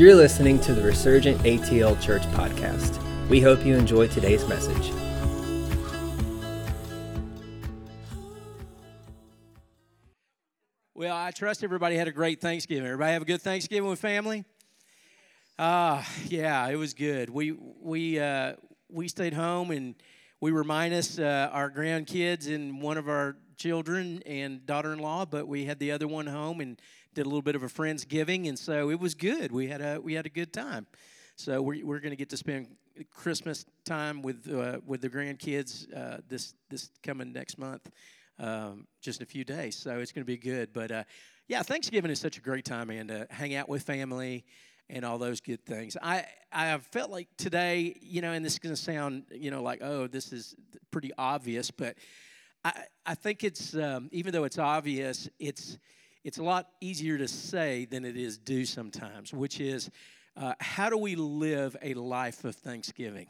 You're listening to the Resurgent ATL Church podcast. We hope you enjoy today's message. Well, I trust everybody had a great Thanksgiving. Everybody have a good Thanksgiving with family. Uh, yeah, it was good. We we uh, we stayed home and we were minus uh, our grandkids and one of our children and daughter-in-law, but we had the other one home and did a little bit of a friendsgiving, and so it was good. We had a we had a good time. So we're we're going to get to spend Christmas time with uh, with the grandkids uh, this this coming next month um, just a few days. So it's going to be good. But uh, yeah, Thanksgiving is such a great time, and to hang out with family and all those good things. I I have felt like today, you know, and this is going to sound, you know, like oh, this is pretty obvious, but I I think it's um, even though it's obvious, it's it's a lot easier to say than it is do sometimes, which is uh, how do we live a life of thanksgiving?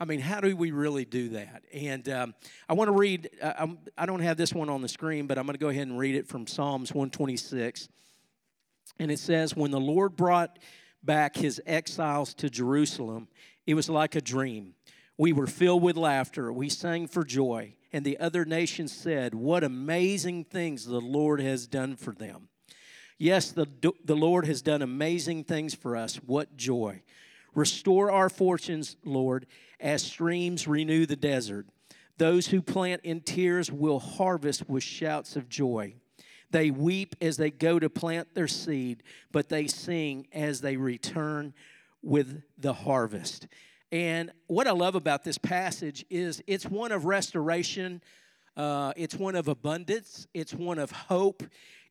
I mean, how do we really do that? And um, I want to read, uh, I don't have this one on the screen, but I'm going to go ahead and read it from Psalms 126. And it says, When the Lord brought back his exiles to Jerusalem, it was like a dream. We were filled with laughter, we sang for joy, and the other nations said, What amazing things the Lord has done for them. Yes, the, the Lord has done amazing things for us. What joy! Restore our fortunes, Lord, as streams renew the desert. Those who plant in tears will harvest with shouts of joy. They weep as they go to plant their seed, but they sing as they return with the harvest. And what I love about this passage is it's one of restoration, uh, it's one of abundance, it's one of hope.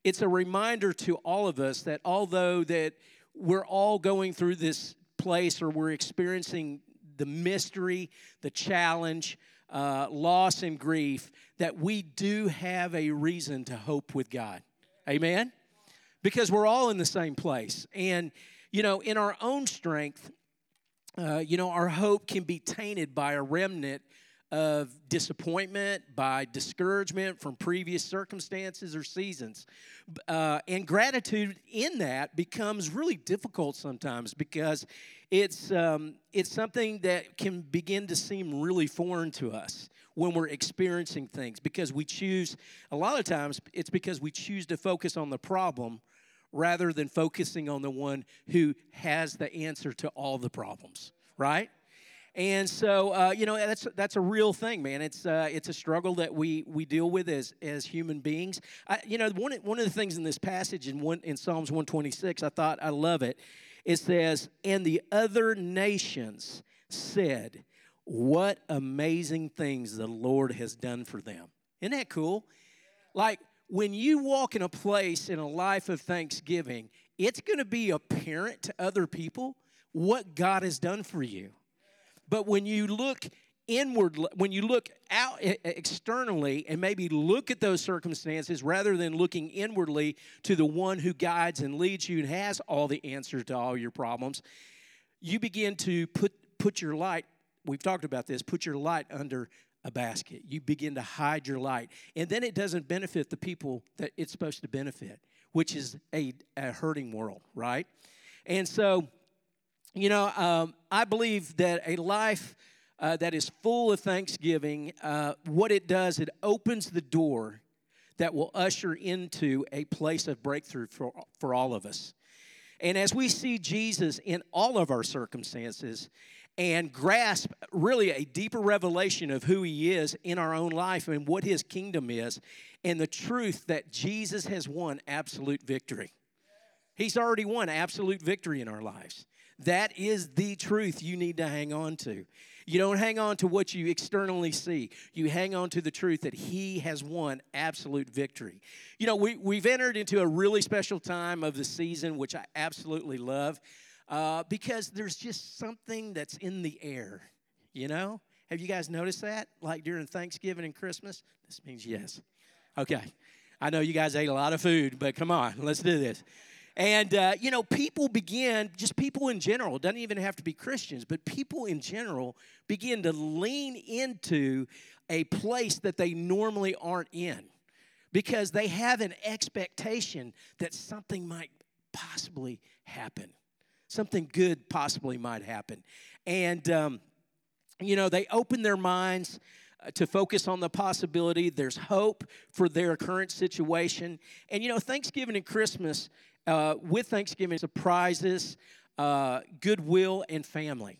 It's a reminder to all of us that although that we're all going through this place or we're experiencing the mystery, the challenge, uh, loss, and grief, that we do have a reason to hope with God. Amen? Because we're all in the same place. And, you know, in our own strength, uh, you know, our hope can be tainted by a remnant of disappointment, by discouragement from previous circumstances or seasons. Uh, and gratitude in that becomes really difficult sometimes because it's, um, it's something that can begin to seem really foreign to us when we're experiencing things because we choose, a lot of times, it's because we choose to focus on the problem rather than focusing on the one who has the answer to all the problems, right? And so, uh, you know, that's that's a real thing, man. It's uh, it's a struggle that we we deal with as as human beings. I, you know, one one of the things in this passage in one in Psalms one twenty six, I thought I love it. It says, "And the other nations said, what amazing things the Lord has done for them." Isn't that cool? Like when you walk in a place in a life of thanksgiving, it's going to be apparent to other people what God has done for you. But when you look inward, when you look out externally and maybe look at those circumstances rather than looking inwardly to the one who guides and leads you and has all the answers to all your problems, you begin to put, put your light, we've talked about this, put your light under a basket. You begin to hide your light. And then it doesn't benefit the people that it's supposed to benefit, which is a, a hurting world, right? And so, you know, um, I believe that a life uh, that is full of thanksgiving, uh, what it does, it opens the door that will usher into a place of breakthrough for, for all of us. And as we see Jesus in all of our circumstances and grasp really a deeper revelation of who he is in our own life and what his kingdom is, and the truth that Jesus has won absolute victory. He's already won absolute victory in our lives. That is the truth you need to hang on to. You don't hang on to what you externally see. You hang on to the truth that He has won absolute victory. You know, we, we've entered into a really special time of the season, which I absolutely love, uh, because there's just something that's in the air, you know? Have you guys noticed that? Like during Thanksgiving and Christmas? This means yes. Okay. I know you guys ate a lot of food, but come on, let's do this. And, uh, you know, people begin, just people in general, doesn't even have to be Christians, but people in general begin to lean into a place that they normally aren't in because they have an expectation that something might possibly happen. Something good possibly might happen. And, um, you know, they open their minds uh, to focus on the possibility. There's hope for their current situation. And, you know, Thanksgiving and Christmas, uh, with Thanksgiving, surprises, uh, goodwill, and family.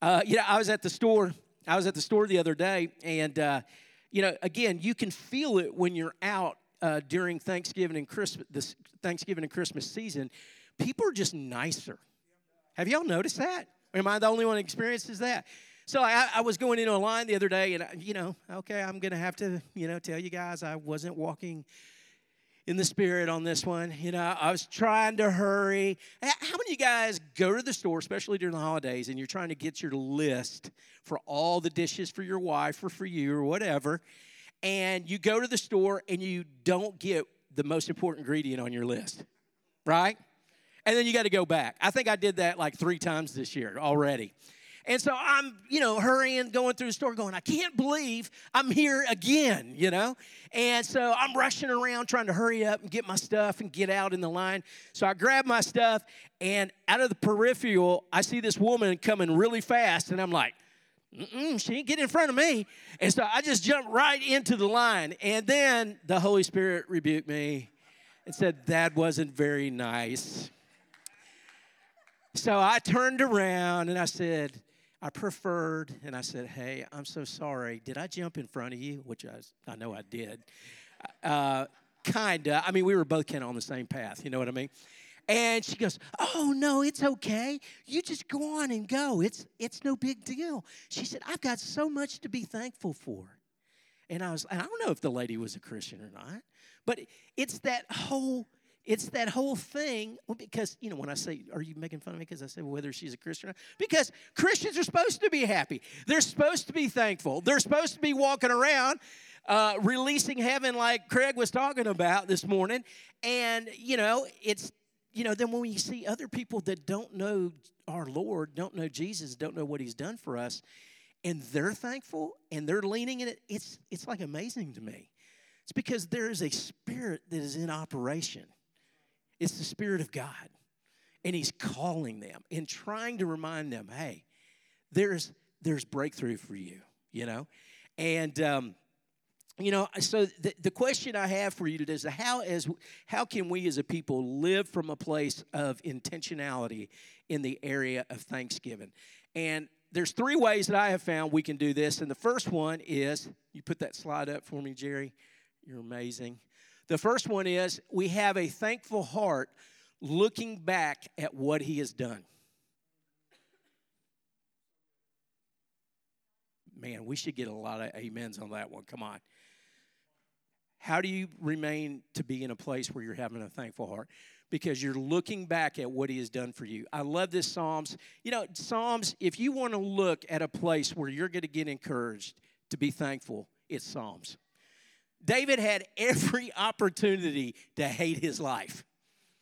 Uh, you know, I was at the store. I was at the store the other day, and uh, you know, again, you can feel it when you're out uh, during Thanksgiving and Christmas, this Thanksgiving and Christmas season. People are just nicer. Have y'all noticed that? Or am I the only one that experiences that? So I, I, was going into a line the other day, and I, you know, okay, I'm gonna have to, you know, tell you guys I wasn't walking in the spirit on this one. You know, I was trying to hurry. How many of you guys go to the store, especially during the holidays, and you're trying to get your list for all the dishes for your wife or for you or whatever, and you go to the store and you don't get the most important ingredient on your list, right? And then you got to go back. I think I did that like three times this year already. And so I'm, you know, hurrying, going through the store, going, I can't believe I'm here again, you know? And so I'm rushing around trying to hurry up and get my stuff and get out in the line. So I grab my stuff, and out of the peripheral, I see this woman coming really fast, and I'm like, Mm-mm, she ain't getting in front of me. And so I just jumped right into the line. And then the Holy Spirit rebuked me and said, That wasn't very nice. So I turned around and I said, I preferred, and I said, Hey, I'm so sorry. Did I jump in front of you? Which I, I know I did. Uh, kinda. I mean, we were both kind of on the same path, you know what I mean? And she goes, Oh, no, it's okay. You just go on and go. It's, it's no big deal. She said, I've got so much to be thankful for. And I was, and I don't know if the lady was a Christian or not, but it's that whole it's that whole thing because you know when i say are you making fun of me because i say whether she's a christian or not? Because christians are supposed to be happy. They're supposed to be thankful. They're supposed to be walking around uh, releasing heaven like craig was talking about this morning. And you know it's you know then when we see other people that don't know our lord don't know jesus don't know what he's done for us and they're thankful and they're leaning in it it's it's like amazing to me. It's because there is a spirit that is in operation it's the Spirit of God. And He's calling them and trying to remind them, hey, there's there's breakthrough for you, you know? And um, you know, so the, the question I have for you today is how as how can we as a people live from a place of intentionality in the area of Thanksgiving? And there's three ways that I have found we can do this. And the first one is you put that slide up for me, Jerry. You're amazing. The first one is we have a thankful heart looking back at what he has done. Man, we should get a lot of amens on that one. Come on. How do you remain to be in a place where you're having a thankful heart? Because you're looking back at what he has done for you. I love this Psalms. You know, Psalms, if you want to look at a place where you're going to get encouraged to be thankful, it's Psalms. David had every opportunity to hate his life.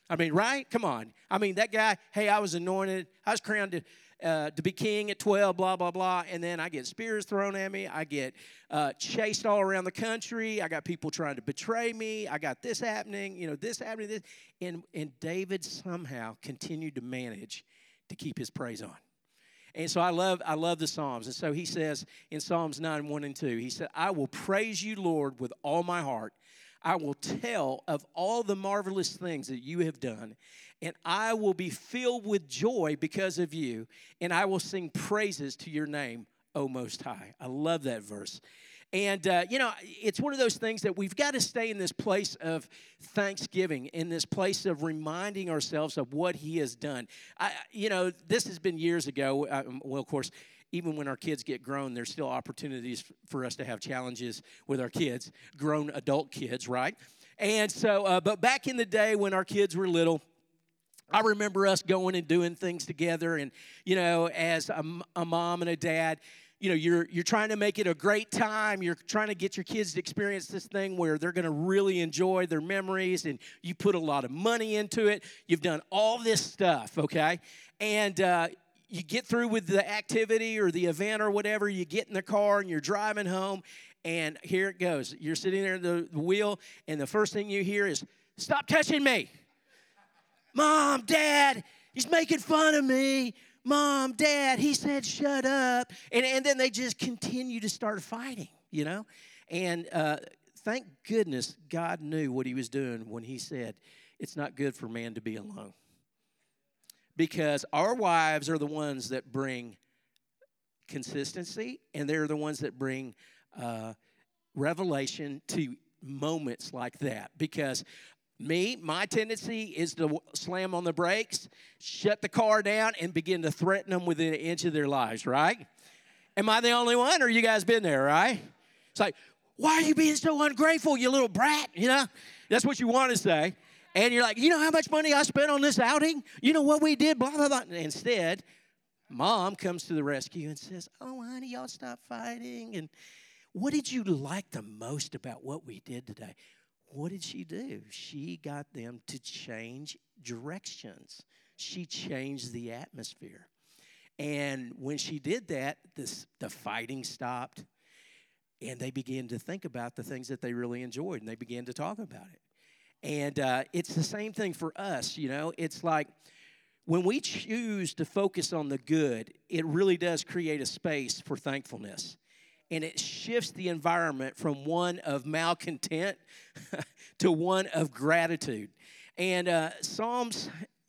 I mean, right? Come on. I mean, that guy, hey, I was anointed, I was crowned to, uh, to be king at 12, blah, blah, blah. And then I get spears thrown at me. I get uh, chased all around the country. I got people trying to betray me. I got this happening, you know, this happening, this. And, and David somehow continued to manage to keep his praise on. And so I love, I love the Psalms. And so he says in Psalms 9, 1 and 2, he said, I will praise you, Lord, with all my heart. I will tell of all the marvelous things that you have done, and I will be filled with joy because of you, and I will sing praises to your name, O Most High. I love that verse. And, uh, you know, it's one of those things that we've got to stay in this place of thanksgiving, in this place of reminding ourselves of what He has done. I, you know, this has been years ago. Um, well, of course, even when our kids get grown, there's still opportunities for us to have challenges with our kids, grown adult kids, right? And so, uh, but back in the day when our kids were little, I remember us going and doing things together, and you know, as a, a mom and a dad, you know you're you're trying to make it a great time. You're trying to get your kids to experience this thing where they're going to really enjoy their memories and you put a lot of money into it. You've done all this stuff okay? And uh, you get through with the activity or the event or whatever you get in the car and you're driving home and here it goes. You're sitting there at the, the wheel and the first thing you hear is stop touching me. Mom dad He's making fun of me. Mom, Dad, he said, shut up. And, and then they just continue to start fighting, you know? And uh, thank goodness God knew what he was doing when he said, it's not good for man to be alone. Because our wives are the ones that bring consistency, and they're the ones that bring uh, revelation to moments like that. Because me, my tendency is to slam on the brakes, shut the car down, and begin to threaten them within an inch of their lives, right? Am I the only one, or you guys been there, right? It's like, why are you being so ungrateful, you little brat? You know, that's what you want to say. And you're like, you know how much money I spent on this outing? You know what we did? Blah, blah, blah. Instead, mom comes to the rescue and says, oh, honey, y'all stop fighting. And what did you like the most about what we did today? What did she do? She got them to change directions. She changed the atmosphere. And when she did that, this, the fighting stopped, and they began to think about the things that they really enjoyed, and they began to talk about it. And uh, it's the same thing for us, you know. It's like when we choose to focus on the good, it really does create a space for thankfulness and it shifts the environment from one of malcontent to one of gratitude. And uh, Psalms,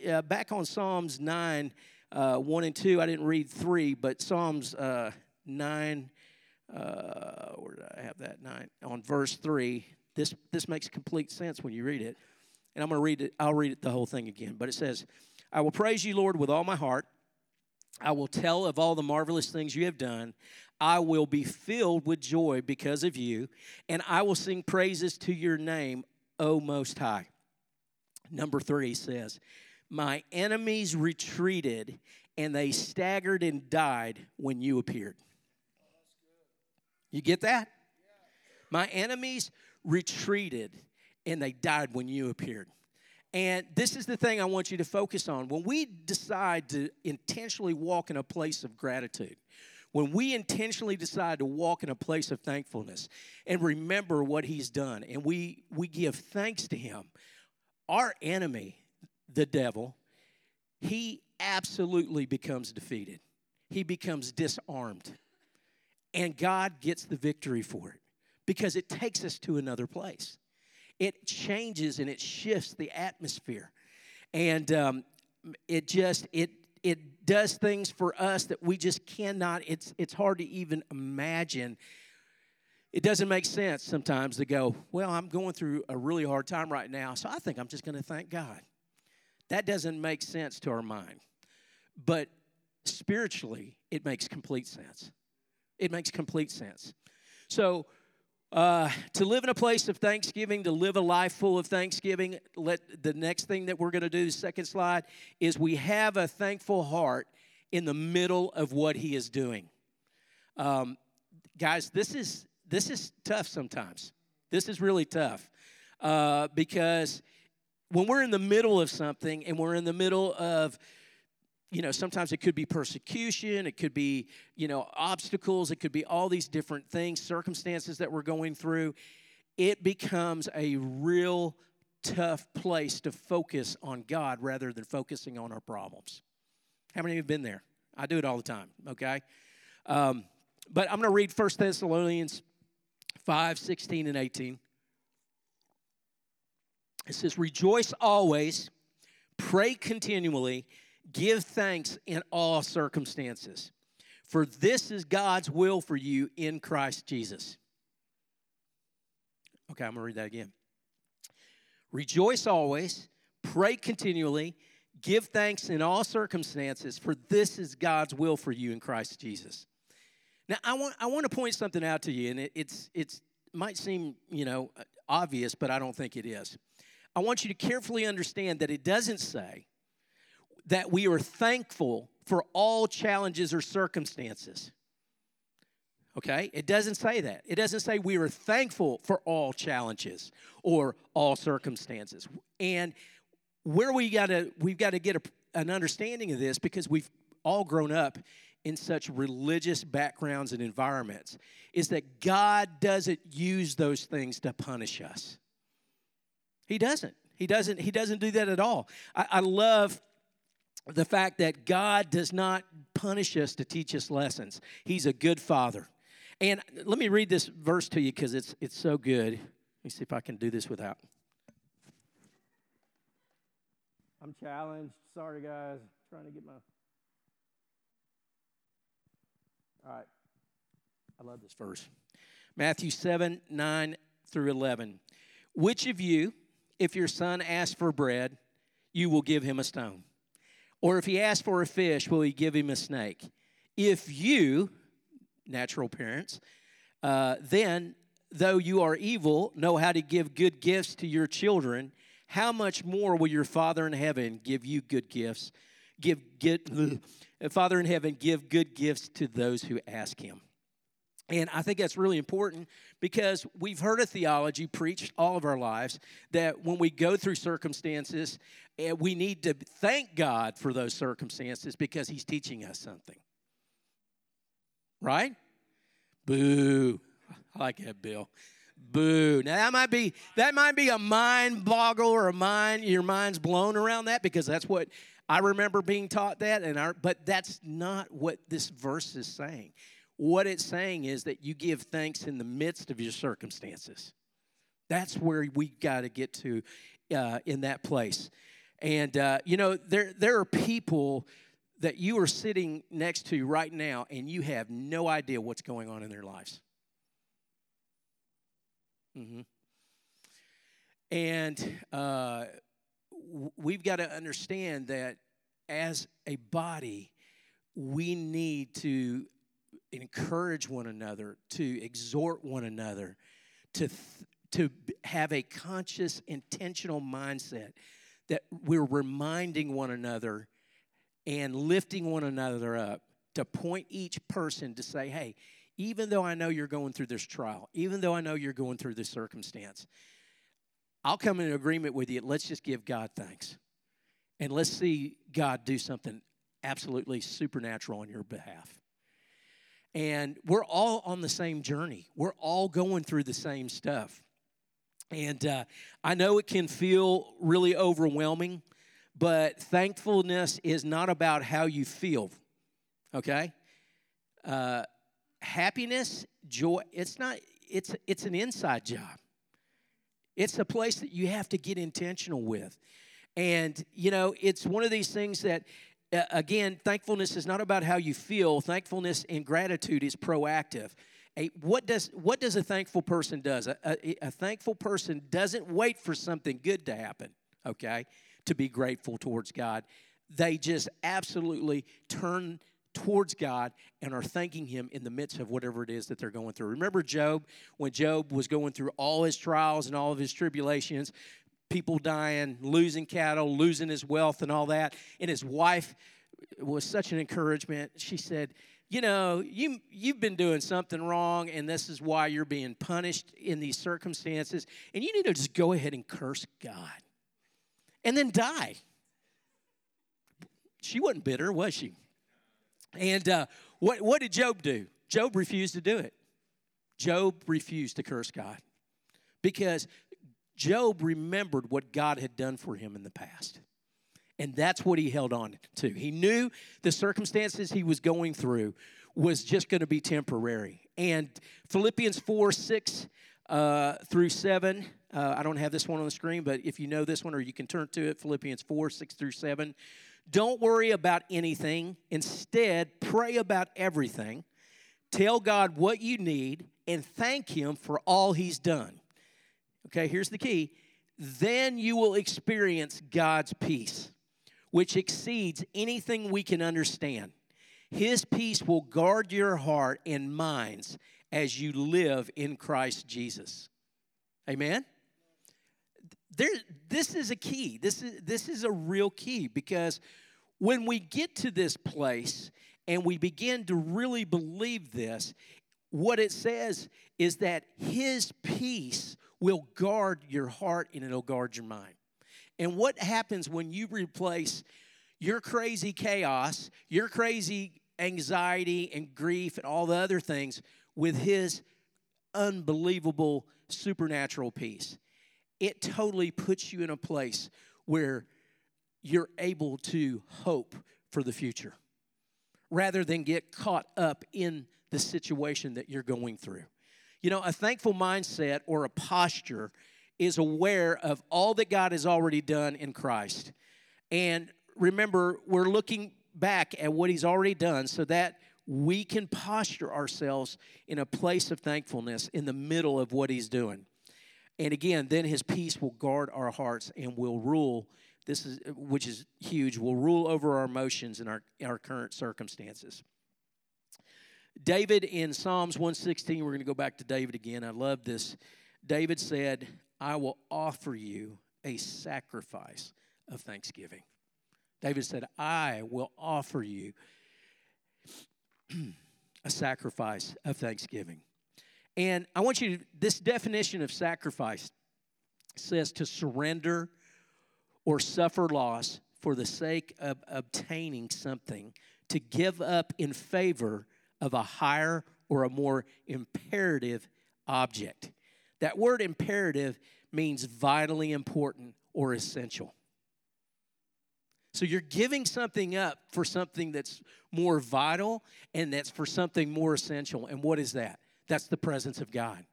uh, back on Psalms 9, uh, 1 and 2, I didn't read 3, but Psalms uh, 9, uh, where did I have that? 9, on verse 3, this, this makes complete sense when you read it. And I'm going to read it, I'll read it the whole thing again. But it says, I will praise you, Lord, with all my heart. I will tell of all the marvelous things you have done. I will be filled with joy because of you, and I will sing praises to your name, O Most High. Number three says, My enemies retreated, and they staggered and died when you appeared. You get that? My enemies retreated, and they died when you appeared. And this is the thing I want you to focus on. When we decide to intentionally walk in a place of gratitude, when we intentionally decide to walk in a place of thankfulness and remember what he's done and we we give thanks to him our enemy the devil he absolutely becomes defeated. He becomes disarmed. And god gets the victory for it because it takes us to another place it changes and it shifts the atmosphere. And um, it just, it, it does things for us that we just cannot, it's, it's hard to even imagine. It doesn't make sense sometimes to go, well, I'm going through a really hard time right now, so I think I'm just going to thank God. That doesn't make sense to our mind. But spiritually, it makes complete sense. It makes complete sense. So, uh, to live in a place of thanksgiving, to live a life full of thanksgiving, let the next thing that we're going to do, second slide, is we have a thankful heart in the middle of what He is doing. Um, guys, this is this is tough sometimes. This is really tough uh, because when we're in the middle of something and we're in the middle of you know, sometimes it could be persecution, it could be, you know, obstacles, it could be all these different things, circumstances that we're going through. It becomes a real tough place to focus on God rather than focusing on our problems. How many of you have been there? I do it all the time, okay? Um, but I'm going to read 1 Thessalonians 5 16 and 18. It says, Rejoice always, pray continually Give thanks in all circumstances, for this is God's will for you in Christ Jesus. Okay, I'm going to read that again. Rejoice always, pray continually, give thanks in all circumstances, for this is God's will for you in Christ Jesus. Now, I want, I want to point something out to you, and it, it's, it's might seem, you know, obvious, but I don't think it is. I want you to carefully understand that it doesn't say that we are thankful for all challenges or circumstances. Okay? It doesn't say that. It doesn't say we are thankful for all challenges or all circumstances. And where we got to we've got to get a, an understanding of this because we've all grown up in such religious backgrounds and environments is that God doesn't use those things to punish us. He doesn't. He doesn't. He doesn't do that at all. I, I love the fact that God does not punish us to teach us lessons. He's a good father. And let me read this verse to you because it's, it's so good. Let me see if I can do this without. I'm challenged. Sorry, guys. I'm trying to get my. All right. I love this verse. Matthew 7 9 through 11. Which of you, if your son asks for bread, you will give him a stone? Or if he asks for a fish, will he give him a snake? If you, natural parents, uh, then, though you are evil, know how to give good gifts to your children, how much more will your Father in heaven give you good gifts? Give, get, Father in heaven, give good gifts to those who ask him. And I think that's really important because we've heard a theology preached all of our lives that when we go through circumstances, eh, we need to thank God for those circumstances because He's teaching us something. Right? Boo. I like that, Bill. Boo. Now that might be that might be a mind boggle or a mind your mind's blown around that because that's what I remember being taught that and our but that's not what this verse is saying. What it's saying is that you give thanks in the midst of your circumstances. That's where we got to get to uh, in that place. And, uh, you know, there, there are people that you are sitting next to right now and you have no idea what's going on in their lives. Mm-hmm. And uh, we've got to understand that as a body, we need to encourage one another, to exhort one another, to, th- to have a conscious, intentional mindset that we're reminding one another and lifting one another up to point each person to say, hey, even though I know you're going through this trial, even though I know you're going through this circumstance, I'll come in agreement with you. Let's just give God thanks. And let's see God do something absolutely supernatural on your behalf. And we're all on the same journey. We're all going through the same stuff. And uh, I know it can feel really overwhelming, but thankfulness is not about how you feel, okay? Uh, happiness, joy, it's not, it's, it's an inside job. It's a place that you have to get intentional with. And, you know, it's one of these things that Uh, again, thankfulness is not about how you feel. Thankfulness and gratitude is proactive. A, what does what does a thankful person does? A, a, a, thankful person doesn't wait for something good to happen. Okay, to be grateful towards God, they just absolutely turn towards God and are thanking Him in the midst of whatever it is that they're going through. Remember Job when Job was going through all his trials and all of his tribulations people dying, losing cattle, losing his wealth, and all that. And his wife was such an encouragement. She said, you know, you, you've been doing something wrong, and this is why you're being punished in these circumstances. And you need to just go ahead and curse God and then die. She wasn't bitter, was she? And uh, what, what did Job do? Job refused to do it. Job refused to curse God because Job remembered what God had done for him in the past. And that's what he held on to. He knew the circumstances he was going through was just going to be temporary. And Philippians 4 6 uh, through 7, uh, I don't have this one on the screen, but if you know this one or you can turn to it, Philippians 4 6 through 7. Don't worry about anything. Instead, pray about everything. Tell God what you need and thank Him for all He's done. Okay, here's the key. Then you will experience God's peace, which exceeds anything we can understand. His peace will guard your heart and minds as you live in Christ Jesus. Amen? There, this is a key. This is, this is a real key because when we get to this place and we begin to really believe this, what it says is that His peace will guard your heart and it'll guard your mind. And what happens when you replace your crazy chaos, your crazy anxiety and grief and all the other things with His unbelievable supernatural peace? It totally puts you in a place where you're able to hope for the future rather than get caught up in the situation that you're going through. You know, a thankful mindset or a posture is aware of all that God has already done in Christ. And remember, we're looking back at what He's already done so that we can posture ourselves in a place of thankfulness in the middle of what He's doing. And again, then His peace will guard our hearts and will rule. This is which is huge. Will rule over our emotions and our, our current circumstances. David in Psalms 116, we're going to go back to David again. I love this. David said, I will offer you a sacrifice of thanksgiving. David said, I will offer you a sacrifice of thanksgiving. And I want you to, this definition of sacrifice says to surrender or suffer loss for the sake of obtaining something, to give up in favor of a higher or a more imperative object. That word imperative means vitally important or essential. So you're giving something up for something that's more vital and that's for something more essential. And what is that? That's the presence of God.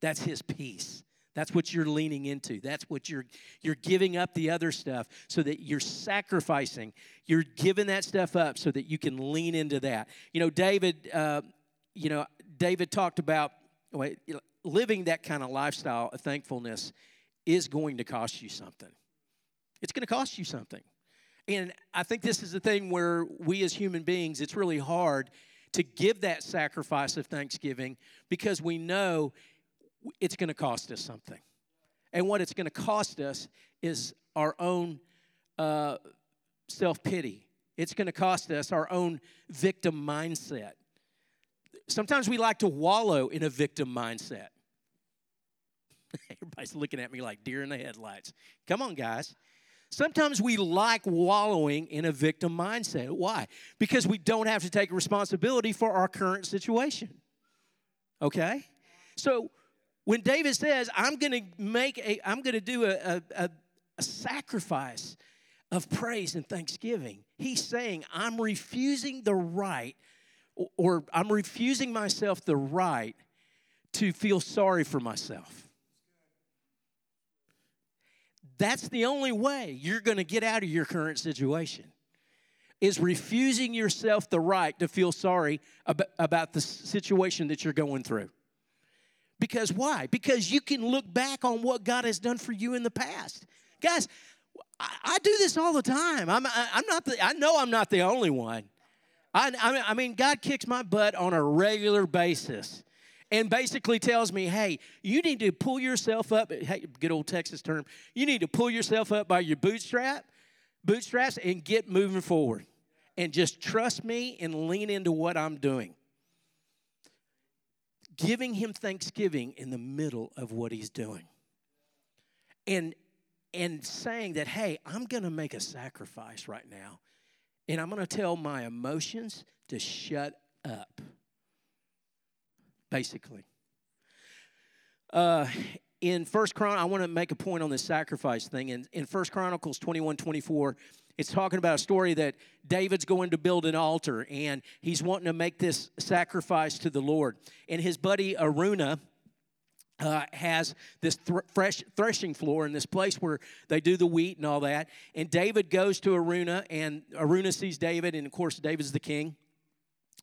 That's his peace. That's what you're leaning into. That's what you're you're giving up the other stuff so that you're sacrificing. You're giving that stuff up so that you can lean into that. You know, David. Uh, you know, David talked about living that kind of lifestyle of thankfulness is going to cost you something. It's going to cost you something. And I think this is the thing where we as human beings, it's really hard to give that sacrifice of thanksgiving because we know it's going to cost us something. And what it's going to cost us is our own uh, self pity. It's going to cost us our own victim mindset. Sometimes we like to wallow in a victim mindset. Everybody's looking at me like deer in the headlights. Come on, guys. Sometimes we like wallowing in a victim mindset. Why? Because we don't have to take responsibility for our current situation. Okay? So when David says, I'm gonna make a, I'm gonna do a, a, a sacrifice of praise and thanksgiving, he's saying, I'm refusing the right, or I'm refusing myself the right to feel sorry for myself. That's the only way you're going to get out of your current situation is refusing yourself the right to feel sorry about, about the situation that you're going through. Because why? Because you can look back on what God has done for you in the past. Guys, I, I do this all the time. I'm, I, am not the, I know I'm not the only one. I, I mean, God kicks my butt on a regular basis and basically tells me, hey, you need to pull yourself up. Hey, good old Texas term. You need to pull yourself up by your bootstrap, bootstraps, and get moving forward. And just trust me and lean into what I'm doing. Giving him thanksgiving in the middle of what he's doing. And and saying that, hey, I'm gonna make a sacrifice right now. And I'm gonna tell my emotions to shut up basically. Uh, in First Chron, I want to make a point on this sacrifice thing. In, in First Chronicles 21, 24, it's talking about a story that David's going to build an altar and he's wanting to make this sacrifice to the Lord. And his buddy Araunah, uh, has this th- fresh threshing floor in this place where they do the wheat and all that. And David goes to Araunah, and Araunah sees David, and of course, David's the king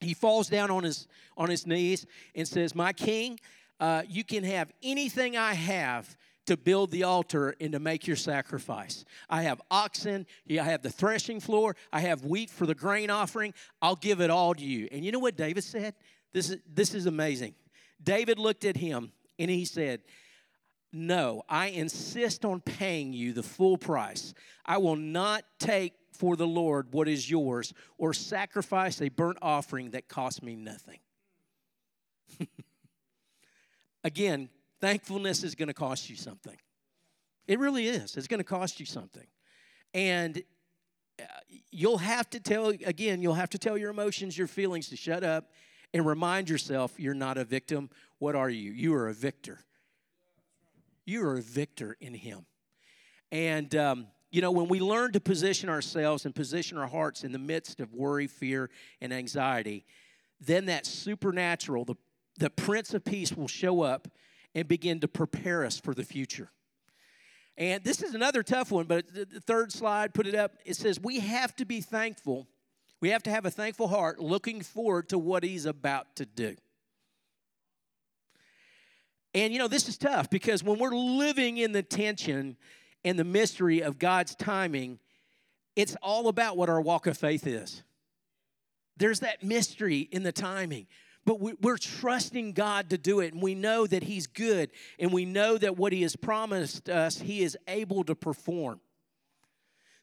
he falls down on his on his knees and says my king uh, you can have anything i have to build the altar and to make your sacrifice. I have oxen i have the threshing floor i have wheat for the grain offering. I'll give it all to you. And you know what david said? This is this is amazing. David looked at him and he said no i insist on paying you the full price. I will not take for the Lord what is yours, or sacrifice a burnt offering that costs me nothing. Again, thankfulness is going to cost you something. It really is. It's going to cost you something. And uh, you'll have to tell, again, you'll have to tell your emotions, your feelings to shut up and remind yourself you're not a victim. What are you? You are a victor. You are a victor in Him. And um, You know, when we learn to position ourselves and position our hearts in the midst of worry, fear, and anxiety, then that supernatural, the, the Prince of Peace will show up and begin to prepare us for the future. And this is another tough one, but the third slide, put it up. It says, We have to be thankful. We have to have a thankful heart looking forward to what He's about to do. And you know, this is tough because when we're living in the tension and the mystery of God's timing, it's all about what our walk of faith is. There's that mystery in the timing, but we're trusting God to do it, and we know that He's good, and we know that what He has promised us, He is able to perform.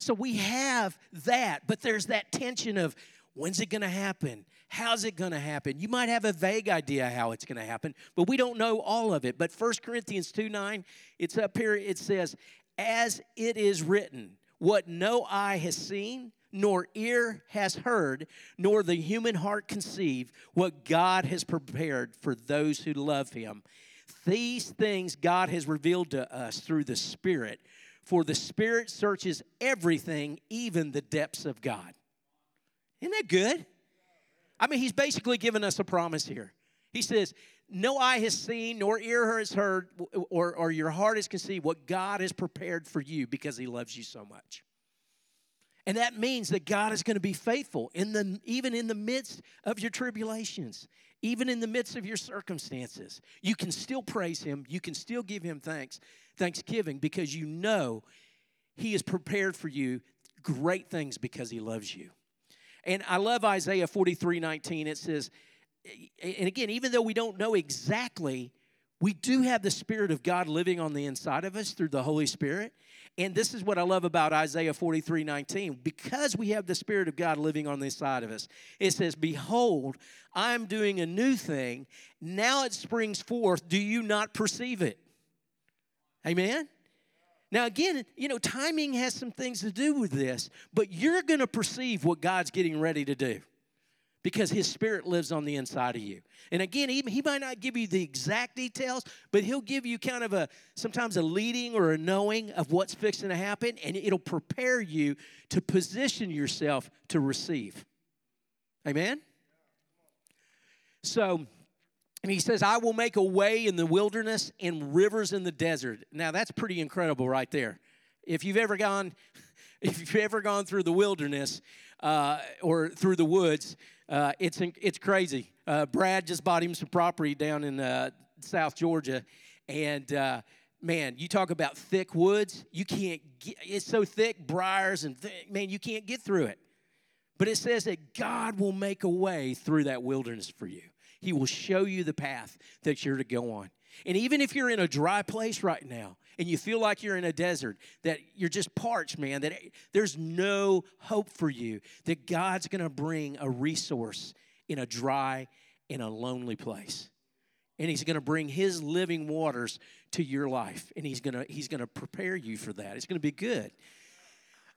So we have that, but there's that tension of when's it going to happen? How's it going to happen? You might have a vague idea how it's going to happen, but we don't know all of it. But 1 Corinthians 2 9, it's up here, it says, As it is written, what no eye has seen, nor ear has heard, nor the human heart conceived, what God has prepared for those who love him. These things God has revealed to us through the Spirit, for the Spirit searches everything, even the depths of God. Isn't that good? I mean, he's basically given us a promise here. He says, No eye has seen, nor ear has heard, or, or your heart has conceived what God has prepared for you because he loves you so much. And that means that God is going to be faithful in the, even in the midst of your tribulations, even in the midst of your circumstances. You can still praise Him. You can still give Him thanks, thanksgiving, because you know He has prepared for you great things because He loves you. And I love Isaiah 43 19. It says, and again, even though we don't know exactly, we do have the Spirit of God living on the inside of us through the Holy Spirit. And this is what I love about Isaiah 43 19. Because we have the Spirit of God living on the inside of us, it says, Behold, I'm doing a new thing. Now it springs forth. Do you not perceive it? Amen? Now, again, you know, timing has some things to do with this, but you're going to perceive what God's getting ready to do because His Spirit lives on the inside of you. And again, even He might not give you the exact details, but He'll give you kind of a sometimes a leading or a knowing of what's fixing to happen, and it'll prepare you to position yourself to receive. Amen? So, and he says, I will make a way in the wilderness and rivers in the desert. Now that's pretty incredible right there. If you've ever gone, if you've ever gone through the wilderness uh, or through the woods, uh, it's it's crazy. Uh, Brad just bought him some property down in uh, South Georgia, and uh, man, you talk about thick woods. You can't. Get, it's so thick, briars and man, you can't get through it. But it says that God will make a way through that wilderness for you. He will show you the path that you're to go on. And even if you're in a dry place right now and you feel like you're in a desert, that you're just parched, man, that there's no hope for you, that God's going to bring a resource in a dry in a lonely place. And he's going to bring his living waters to your life and he's going to he's going to prepare you for that. It's going to be good.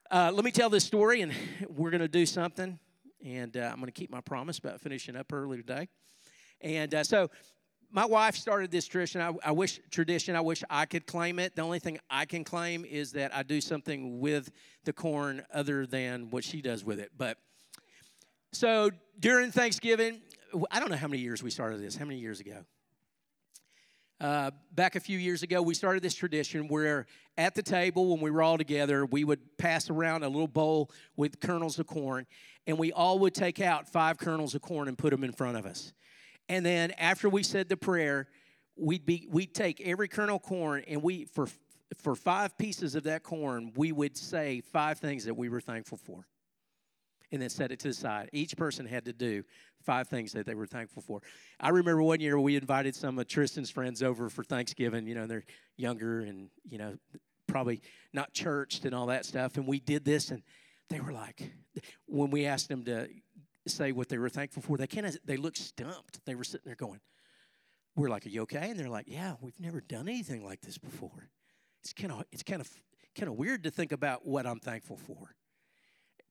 Uh, let me tell this story and we're going to do something and uh, I'm going to keep my promise about finishing up early today. And uh, so my wife started this tradition. I, I, wish tradition. I wish I could claim it. The only thing I can claim is that I do something with the corn other than what she does with it. But so during Thanksgiving, I don't know how many years we started this. How many years ago? Uh, back a few years ago, we started this tradition where at the table, when we were all together, we would pass around a little bowl with kernels of corn, and we all would take out five kernels of corn and put them in front of us. And then after we said the prayer, we'd be we'd take every kernel of corn and we for for five pieces of that corn, we would say five things that we were thankful for. And then set it to the side. Each person had to do five things that they were thankful for. I remember one year we invited some of Tristan's friends over for Thanksgiving. You know, they're younger and, you know, probably not churched and all that stuff. And we did this, and they were like, when we asked them to say what they were thankful for. They of they looked stumped. They were sitting there going, "We're like, are you okay?" And they're like, "Yeah, we've never done anything like this before." It's kind of it's kind of kind of weird to think about what I'm thankful for.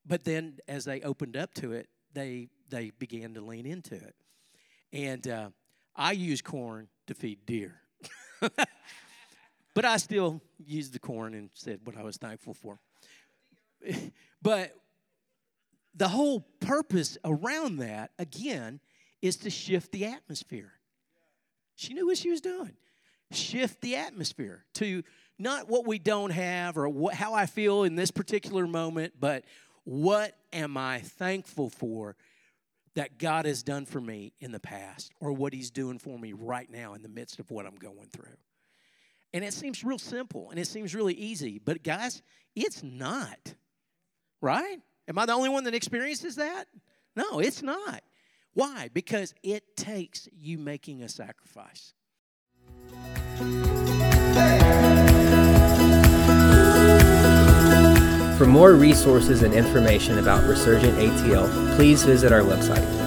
But then as they opened up to it, they they began to lean into it. And uh, I use corn to feed deer. But I still used the corn and said what I was thankful for. but the whole purpose around that, again, is to shift the atmosphere. She knew what she was doing. Shift the atmosphere to not what we don't have or what, how I feel in this particular moment, but what am I thankful for that God has done for me in the past or what He's doing for me right now in the midst of what I'm going through. And it seems real simple and it seems really easy, but guys, it's not. Right? Am I the only one that experiences that? No, it's not. Why? Because it takes you making a sacrifice. For more resources and information about Resurgent ATL, please visit our website